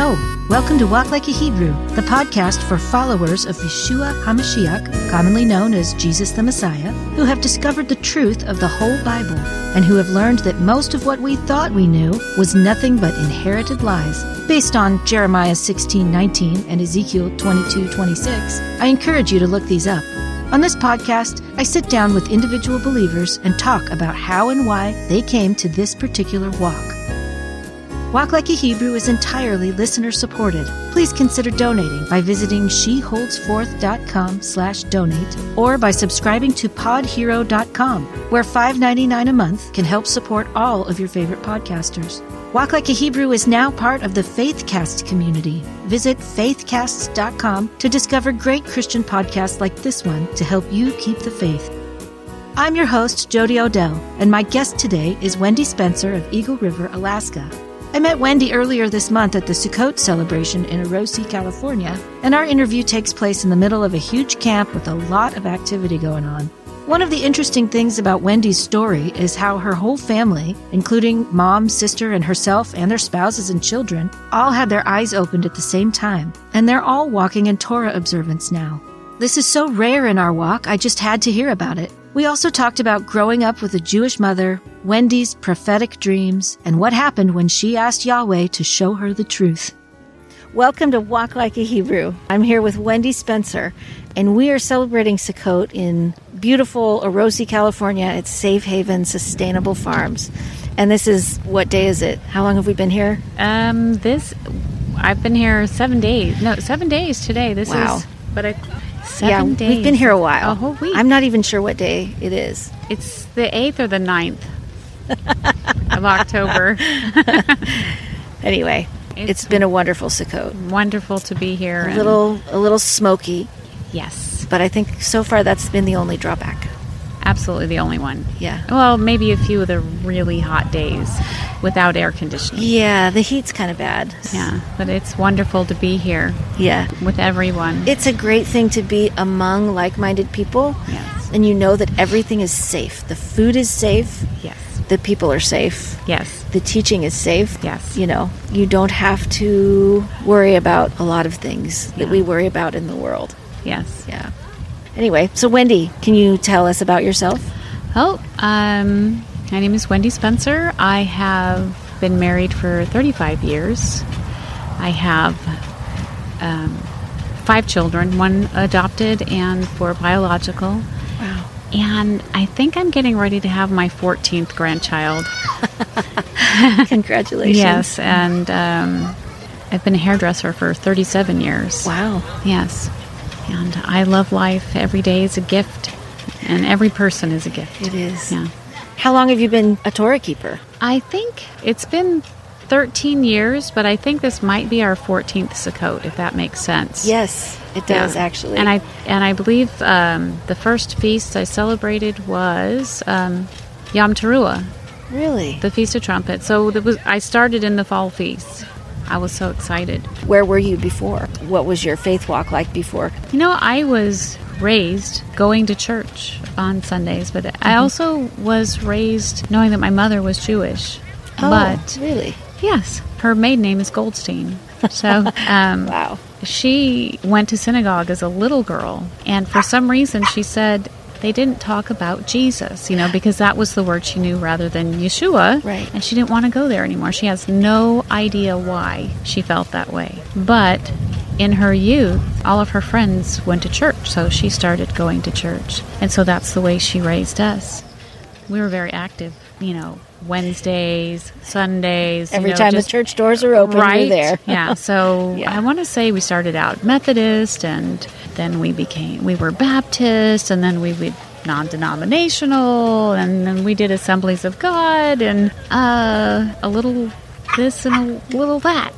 Hello, welcome to Walk Like a Hebrew, the podcast for followers of Yeshua HaMashiach, commonly known as Jesus the Messiah, who have discovered the truth of the whole Bible and who have learned that most of what we thought we knew was nothing but inherited lies. Based on Jeremiah 16:19 and Ezekiel 22:26, I encourage you to look these up. On this podcast, I sit down with individual believers and talk about how and why they came to this particular walk. Walk Like a Hebrew is entirely listener supported. Please consider donating by visiting sheholdsforth.com slash donate or by subscribing to podhero.com, where $5.99 a month can help support all of your favorite podcasters. Walk Like a Hebrew is now part of the Faithcast community. Visit faithcasts.com to discover great Christian podcasts like this one to help you keep the faith. I'm your host, Jody Odell, and my guest today is Wendy Spencer of Eagle River, Alaska. I met Wendy earlier this month at the Sukkot celebration in Orosi, California, and our interview takes place in the middle of a huge camp with a lot of activity going on. One of the interesting things about Wendy's story is how her whole family, including mom, sister, and herself, and their spouses and children, all had their eyes opened at the same time, and they're all walking in Torah observance now. This is so rare in our walk, I just had to hear about it. We also talked about growing up with a Jewish mother, Wendy's prophetic dreams, and what happened when she asked Yahweh to show her the truth. Welcome to Walk Like a Hebrew. I'm here with Wendy Spencer, and we are celebrating Sukkot in beautiful Orosi, California at Safe Haven Sustainable Farms. And this is what day is it? How long have we been here? Um, this I've been here seven days. No, seven days today. This Wow. is, but I seven yeah, days. we've been here a while. A whole week. I'm not even sure what day it is. It's the eighth or the 9th of October. Anyway, It's- it's been a wonderful Sukkot. Wonderful to be here. A little, a little smoky, yes, but I think so far that's been the only drawback. absolutely the only one. Yeah. Well, maybe a few of the really hot days without air conditioning. Yeah, the heat's kind of bad. Yeah, but it's wonderful to be here Yeah. with everyone. It's a great thing to be among like minded people. Yes. And you know that everything is safe. The food is safe. yes, The people are safe. yes, The teaching is safe. Yes. You know, you don't have to worry about a lot of things that we worry about in the world. yes. Yeah. Anyway, so Wendy, can you tell us about yourself? Oh, um, my name is Wendy Spencer. I have been married for 35 years. I have um, five children, one adopted and four biological. And I think I'm getting ready to have my 14th grandchild. Congratulations. Yes, and um, I've been a hairdresser for 37 years. Wow. Yes. And I love life. Every day is a gift, and every person is a gift. It is. Yeah. How long have you been a Torah keeper? I think it's been 13 years, but I think this might be our 14th Sukkot, if that makes sense. Yes, it does Yeah. actually. And I and I believe um, the first feast I celebrated was um, Yom Teruah, really. the Feast of Trumpets. So was I started in the fall feast. I was so excited. Where were you before? What was your faith walk like before? You know, I was raised going to church on Sundays, but I also was raised knowing that my mother was Jewish. Oh, but really? Yes, her maiden name is Goldstein. So um, Wow. she went to synagogue as a little girl, and for some reason she said they didn't talk about Jesus, you know, because that was the word she knew rather than Yeshua. Right. And she didn't want to go there anymore. She has no idea why she felt that way. But in her youth, all of her friends went to church, so she started going to church. And so that's the way she raised us. We were very active, you know, Wednesdays, Sundays. you Every know, time just- the church doors are open, right you're there. yeah so Yeah. i want to say we started out methodist and then we became we were baptist and then we would non-denominational and then we did assemblies of god and uh, a little this and a little that.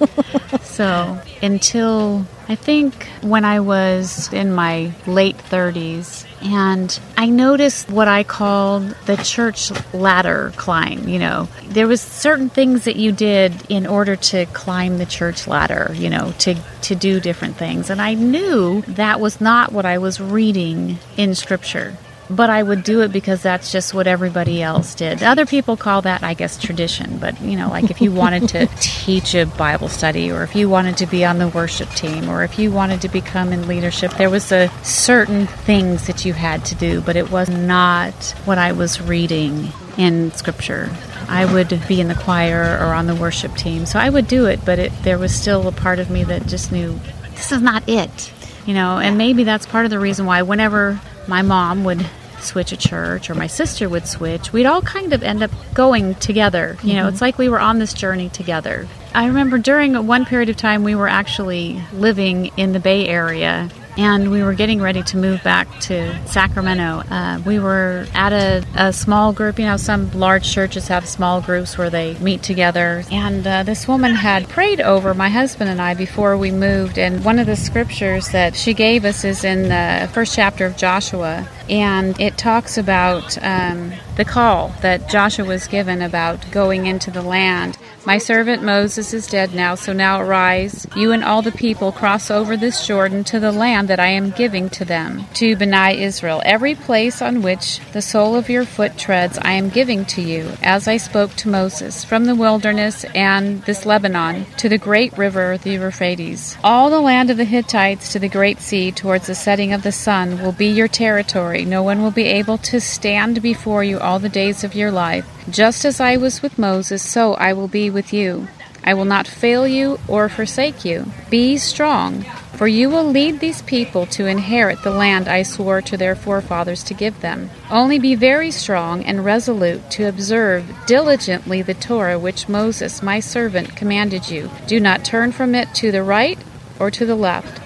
So until i think when i was in my late 30s and i noticed what i called the church ladder climb you know. There was certain things that you did in order to climb the church ladder you know to to do different things. And i knew that was not what i was reading in scripture but I would do it because that's just what everybody else did. Other people call that, I guess, tradition. But, you know, like if you wanted to teach a Bible study or if you wanted to be on the worship team or if you wanted to become in leadership, there was a certain things that you had to do, but it was not what I was reading in scripture. I would be in the choir or on the worship team. So I would do it, but it, there was still a part of me that just knew this is not it. You know, and maybe that's part of the reason why whenever my mom would switch a church or my sister would switch, we'd all kind of end up going together. You know, mm-hmm. it's like we were on this journey together. I remember during one period of time we were actually living in the Bay Area and we were getting ready to move back to Sacramento. Uh, we were at a, a, small group. You know, some large churches have small groups where they meet together. And uh, this woman had prayed over my husband and I before we moved. And one of the scriptures that she gave us is in the first chapter of Joshua. And it talks about um, the call that Joshua was given about going into the land my servant Moses is dead now, so now arise, you and all the people, cross over this Jordan to the land that I am giving to them, to Bani Israel. Every place on which the sole of your foot treads I am giving to you, as I spoke to Moses, from the wilderness and this Lebanon to the great river, the Euphrates. All the land of the Hittites to the great sea, towards the setting of the sun, will be your territory. No one will be able to stand before you all the days of your life. Just as I was with Moses, so I will be with you. I will not fail you or forsake you. Be strong, for you will lead these people to inherit the land I swore to their forefathers to give them. Only be very strong and resolute to observe diligently the Torah which Moses, my servant, commanded you. Do not turn from it to the right or to the left,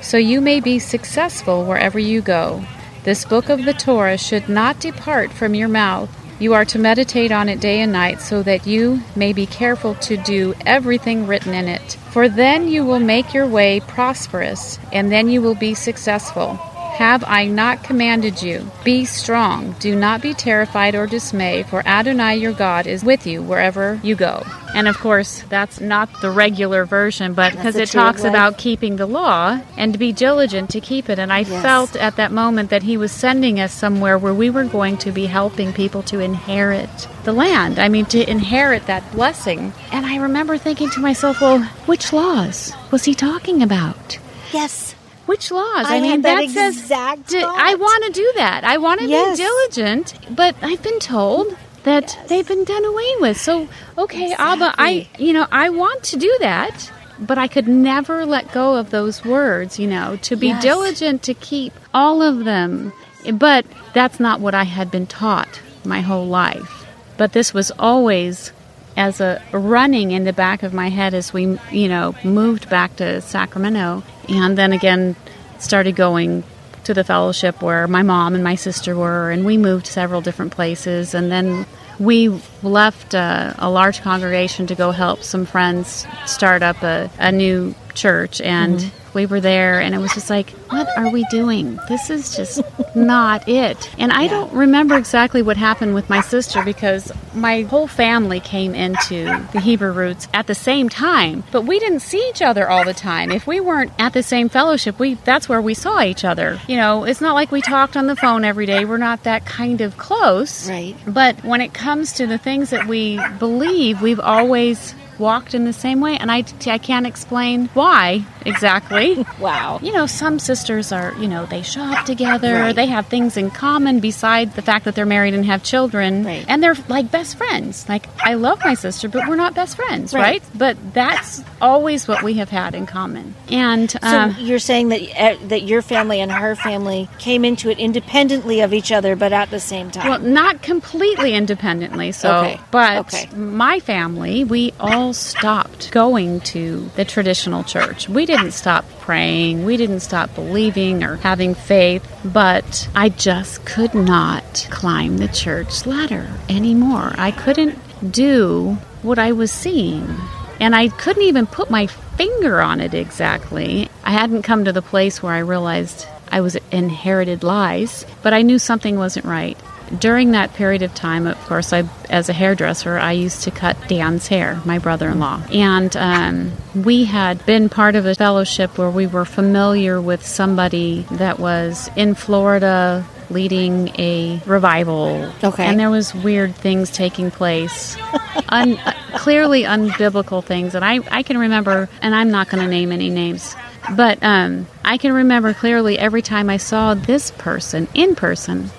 so you may be successful wherever you go. This book of the Torah should not depart from your mouth you are to meditate on it day and night so that you may be careful to do everything written in it. For then you will make your way prosperous, and then you will be successful. Have I not commanded you? Be strong, do not be terrified or dismayed, for Adonai your God is with you wherever you go. And of course, that's not the regular version, but because it talks about keeping the law and to be diligent to keep it. And I yes. felt at that moment that he was sending us somewhere where we were going to be helping people to inherit the land. I mean, to inherit that blessing. And I remember thinking to myself, well, which laws was he talking about? Yes. Which laws? I, I mean, that, that says I want to do that. I want to yes. be diligent, but I've been told that yes. they've been done away with. So, okay, exactly. Abba, I you know, I want to do that, but I could never let go of those words, you know, to be yes. diligent to keep all of them. But that's not what I had been taught my whole life. But this was always as a running in the back of my head as we, you know, moved back to Sacramento and then again started going to the fellowship where my mom and my sister were and we moved several different places. And then we left uh, a large congregation to go help some friends start up a, a new church. And mm-hmm we were there and it was just like, what are we doing? This is just not it. And I yeah. don't remember exactly what happened with my sister because my whole family came into the Hebrew roots at the same time, but we didn't see each other all the time. If we weren't at the same fellowship, we that's where we saw each other. You know, it's not like we talked on the phone every day. We're not that kind of close. Right. But when it comes to the things that we believe, we've always walked in the same way, and I, I can't explain why exactly. wow. You know, some sisters are, you know, they shop together, right. they have things in common beside the fact that they're married and have children, right. and they're like best friends. Like, I love my sister, but we're not best friends, right? right? But that's always what we have had in common. And uh, so you're saying that uh, that your family and her family came into it independently of each other, but at the same time. Well, not completely independently. So, okay. but okay. my family, we all all stopped going to the traditional church. We didn't stop praying, we didn't stop believing or having faith, but I just could not climb the church ladder anymore. I couldn't do what I was seeing. And I couldn't even put my finger on it exactly. I hadn't come to the place where I realized I was inherited lies, but I knew something wasn't right during that period of time, of course, I, as a hairdresser, I used to cut Dan's hair, my brother in law. And um, we had been part of a fellowship where we were familiar with somebody that was in Florida leading a revival. Okay. And there was weird things taking place, un, clearly unbiblical things. And I, I can remember, and I'm not going to name any names, but um, I can remember clearly every time I saw this person in person,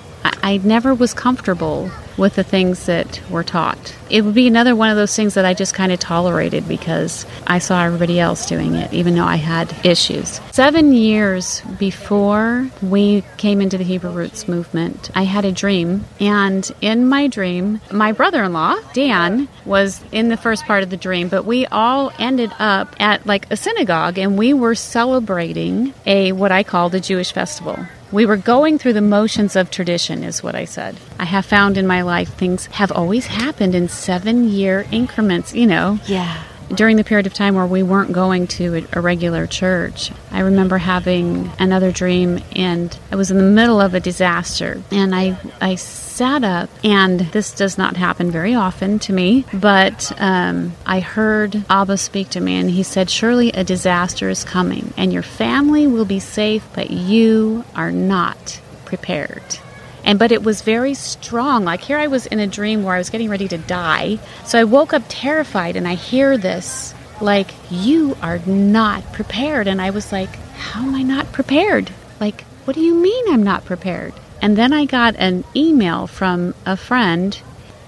I, never was comfortable with the things that were taught. It would be another one of those things that I just kind of tolerated because I saw everybody else doing it, even though I had issues. Seven years before we came into the Hebrew Roots movement, I had a dream. And in my dream, my brother in law, Dan, was in the first part of the dream, but we all ended up at like a synagogue and we were celebrating a what I called a Jewish festival. We were going through the motions of tradition, is what I said. I have found in my life things have always happened in seven year increments, you know. Yeah. During the period of time where we weren't going to a, regular church, I remember having another dream, and I was in the middle of a disaster. And I, I sat up, and this does not happen very often to me, but um, I heard Abba speak to me, and he said, Surely a disaster is coming, and your family will be safe, but you are not prepared. And but it was very strong. Like here I was in a dream where I was getting ready to die. So I woke up terrified and I hear this like you are not prepared and I was like, how am I not prepared? Like what do you mean I'm not prepared? And then I got an email from a friend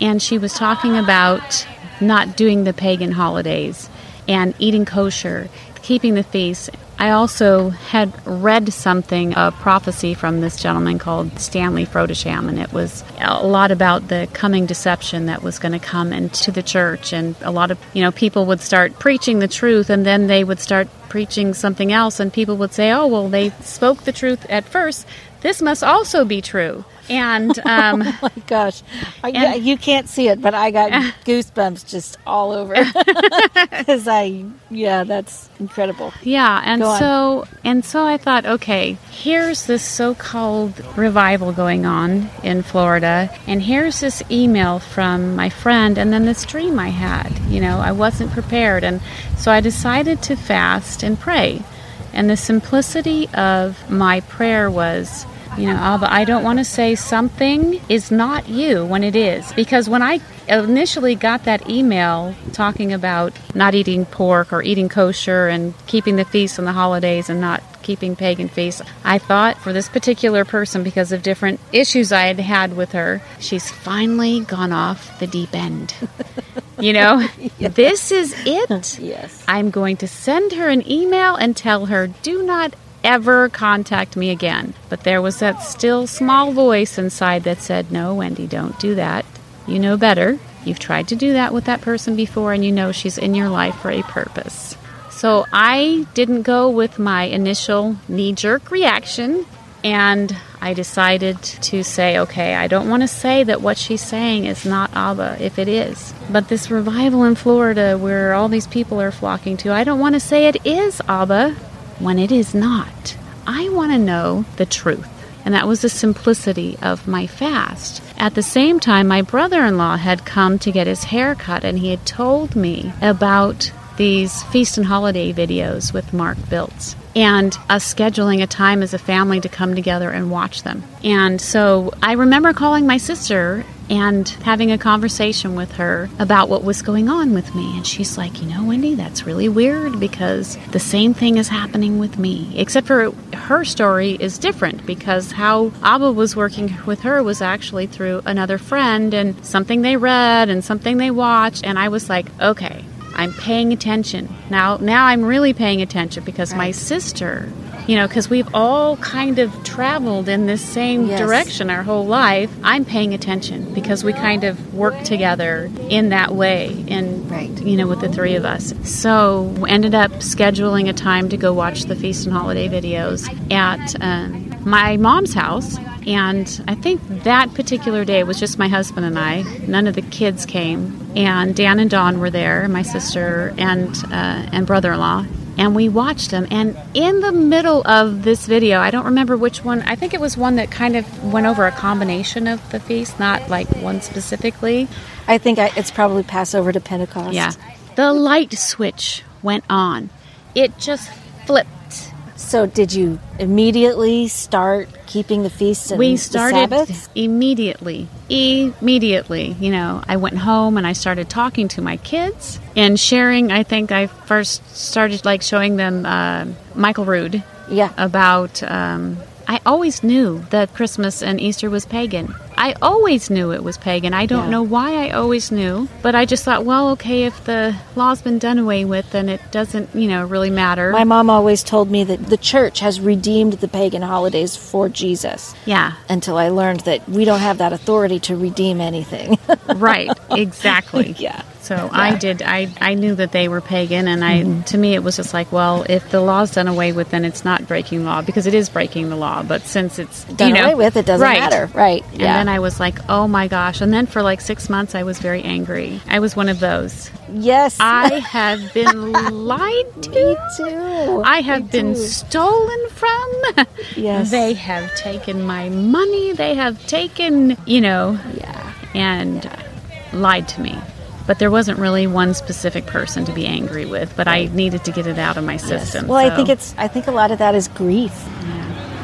and she was talking about not doing the pagan holidays and eating kosher, keeping the feast. I also had read something, a prophecy from this gentleman called Stanley Frodsham, and it was a lot about the coming deception that was going to come into the church. And a lot of, you know, people would start preaching the truth, and then they would start preaching something else, and people would say, oh, well, they spoke the truth at first. This must also be true. And um, oh my gosh, I, yeah, you can't see it, but I got goosebumps just all over because I, yeah, that's incredible. Yeah, and so and so I thought, okay, here's this so-called revival going on in Florida, and here's this email from my friend, and then this dream I had. You know, I wasn't prepared, and so I decided to fast and pray. And the simplicity of my prayer was, you know, Abba, I don't want to say something is not you when it is. Because when I initially got that email talking about not eating pork or eating kosher and keeping the feasts and the holidays and not keeping pagan feasts, I thought for this particular person, because of different issues I had had with her, she's finally gone off the deep end. You know, yes. this is it. yes. I'm going to send her an email and tell her, do not ever contact me again. But there was that still small voice inside that said, no, Wendy, don't do that. You know better. You've tried to do that with that person before, and you know she's in your life for a purpose. So I didn't go with my initial knee jerk reaction and I decided to say, okay, I don't want to say that what she's saying is not Abba, if it is. But this revival in Florida where all these people are flocking to, I don't want to say it is Abba when it is not. I want to know the truth. And that was the simplicity of my fast. At the same time, my brother in law had come to get his hair cut, and he had told me about these feast and holiday videos with Mark Biltz and us scheduling a time as a family to come together and watch them. And so I remember calling my sister and having a conversation with her about what was going on with me. And she's like, You know, Wendy, that's really weird because the same thing is happening with me. Except for her story is different because how Abba was working with her was actually through another friend and something they read and something they watched. And I was like, Okay, I'm paying attention. Now now I'm really paying attention because right. my sister, you know, cuz we've all kind of traveled in this same yes. direction our whole life. I'm paying attention because we kind of work together in that way and right. you know with the three of us. So ended up scheduling a time to go watch the feast and holiday videos at um, my mom's house and I think that particular day was just my husband and I. None of the kids came. And Dan and Don were there, my sister and uh, and brother-in-law. And we watched them. And in the middle of this video, I don't remember which one. I think it was one that kind of went over a combination of the feast, not like one specifically. I think I, it's probably Passover to Pentecost. Yeah. The light switch went on. It just flipped So, did you immediately start keeping the feasts and we started immediately immediately you know. I went home and i started talking to my kids and sharing i think i first started like showing them uh, michael rood Yeah. about um, i always knew that christmas and easter was pagan i always knew it was pagan i don't Yeah. know why i always knew but i just thought well okay if the law's been done away with then it doesn't you know really matter My mom always told me that the church has redeemed the pagan holidays for Jesus. yeah Until I learned that we don't have that authority to redeem anything. right exactly yeah. So I did. I, I knew that they were pagan, and I mm-hmm. to me it was just like, well, if the law's done away with, then it's not breaking law because it is breaking the law. But since it's Done you know, away with, it doesn't right. matter. Right. And yeah. then I was like, oh my gosh! And then for like six months, I was very angry. I was one of those. yes. I have been lied to. Me to. too. I have Me been too. stolen from. Yes. They have taken my money. They have taken, you know, Yeah. and lied to me. But there wasn't really one specific person to be angry with, but I needed to get it out of my system. Well, I think it's. I think a lot of that is grief.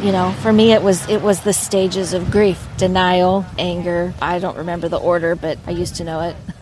You know, for me, it was it was the stages of grief: denial, anger. I don't remember the order, but I used to know it.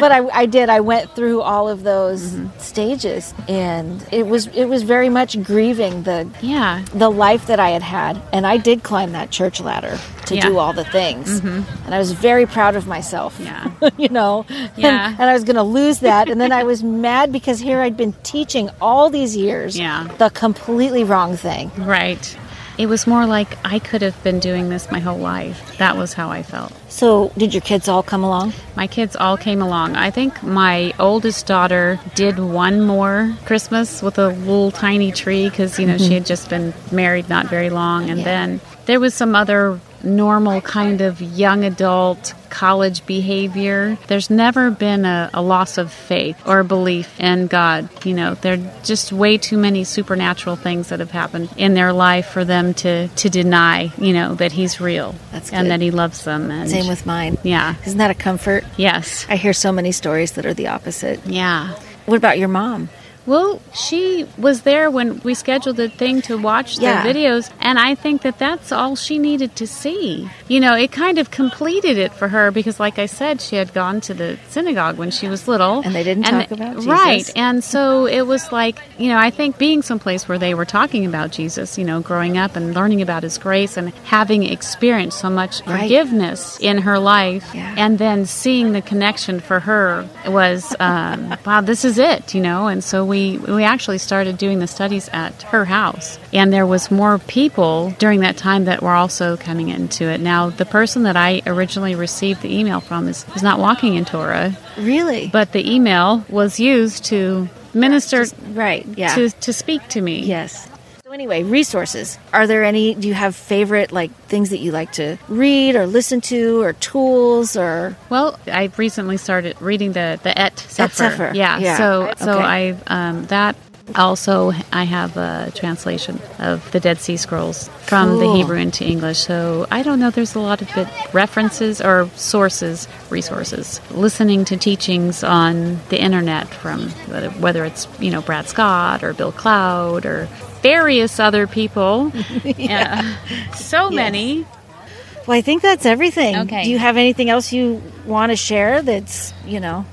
but I, I did. I went through all of those Mm-hmm. stages, and it was it was very much grieving the yeah, the life that I had had, and I did climb that church ladder to Yeah. Mm-hmm. do all the things, and I was very proud of myself. Yeah. you know, And- Yeah. and, I was going to lose that, and then I was mad because here I'd been teaching all these years, Yeah. the completely wrong thing. right. It was more like I could have been doing this my whole life. That was how I felt. So, did your kids all come along? My kids all came along. I think my oldest daughter did one more Christmas with a little tiny tree because, you know, she had just been married not very long. And Yeah. then there was some other normal kind of young adult college behavior. There's never been a, a loss of faith or belief in God. You know, there are just way too many supernatural things that have happened in their life for them to, to deny, you know, that He's real That's and that He loves them. And Same with mine. yeah. Isn't that a comfort? Yes. I hear so many stories that are the opposite. Yeah. What about your mom? Well, she was there when we scheduled the thing to watch Yeah. the videos, and I think that that's all she needed to see. You know, it kind of completed it for her because, like I said, she had gone to the synagogue when she was little, And they didn't talk about Jesus. right. And so it was like, you know, I think being someplace where they were talking about Jesus, you know, growing up and learning about His grace and having experienced so much Right. forgiveness in her life, Yeah. and then seeing the connection for her was um, wow this is it you know and so we we actually started doing the studies at her house and there was more people during that time that were also coming into it now the person that i originally received the email from is, is not walking in torah Really? but the email was used to minister right. Yeah. to, to speak to me Yes. So anyway, resources. Are there any do you have favorite like things that you like to read or listen to or tools or Well, I recently started reading the the Eth Cepher. Yeah. yeah. So so Okay. I um, that also I have a translation of the Dead Sea Scrolls from the Hebrew into English. So I don't know. There's a lot of references or sources, resources. Listening to teachings on the internet from whether, whether it's you know Brad Scott or Bill Cloud or various other people. yeah. So many. Well, I think that's everything. Okay. Do you have anything else you want to share that's, you know,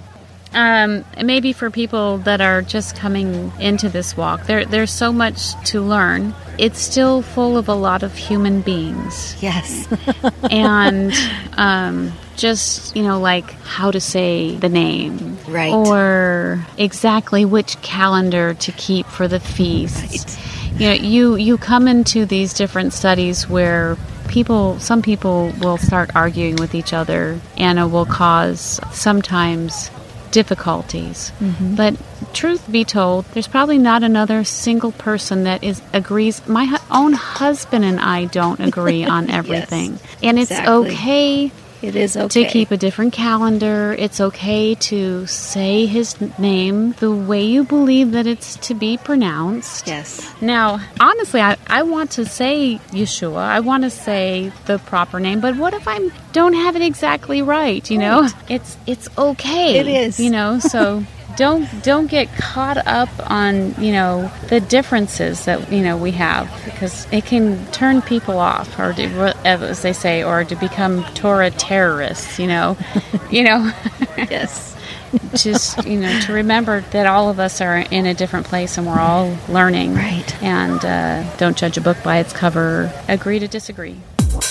um, maybe for people that are just coming into this walk, there there's so much to learn. It's still full of a lot of human beings, yes. and um, just you know, like how to say the name, Right. or exactly which calendar to keep for the feast. You know, you you come into these different studies where people some people will start arguing with each other and it will cause sometimes difficulties. Mm-hmm. But truth be told there's probably not another single person that is agrees. My hu- own husband and I don't agree on everything. And it's exactly. okay it is okay. to keep a different calendar. It's okay to say his name the way you believe that it's to be pronounced. Yes. Now, honestly, I, I want to say Yeshua. I want to say the proper name, but what if I don't have it exactly right? You know, it's it's okay. It is. You know, so don't don't get caught up on you know the differences that you know we have because it can turn people off or to, as they say or to become Torah terrorists you know you know yes just you know to remember that all of us are in a different place and we're all learning Right. and uh, don't judge a book by its cover agree to disagree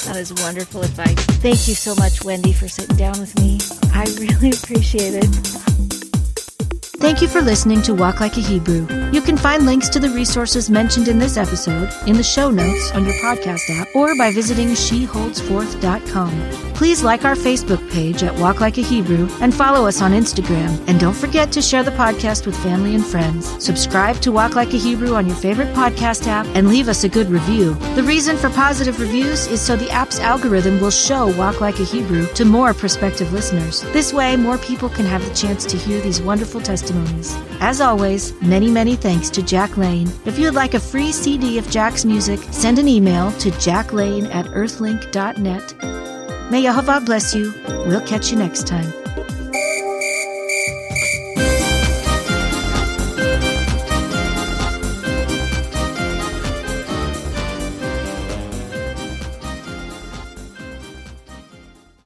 That is wonderful advice. Thank you so much, Wendy, for sitting down with me. I really appreciate it. Thank you for listening to Walk Like a Hebrew. You can find links to the resources mentioned in this episode in the show notes on your podcast app or by visiting sheholdsforth.com. Please like our Facebook page at Walk Like a Hebrew and follow us on Instagram. And don't forget to share the podcast with family and friends. Subscribe to Walk Like a Hebrew on your favorite podcast app and leave us a good review. The reason for positive reviews is so the app's algorithm will show Walk Like a Hebrew to more prospective listeners. This way, more people can have the chance to hear these wonderful testimonies. As always, many, many thanks to Jack Lane. If you would like a free CD of Jack's music, send an email to jacklane at earthlink.net. May Yehovah bless you. We'll catch you next time.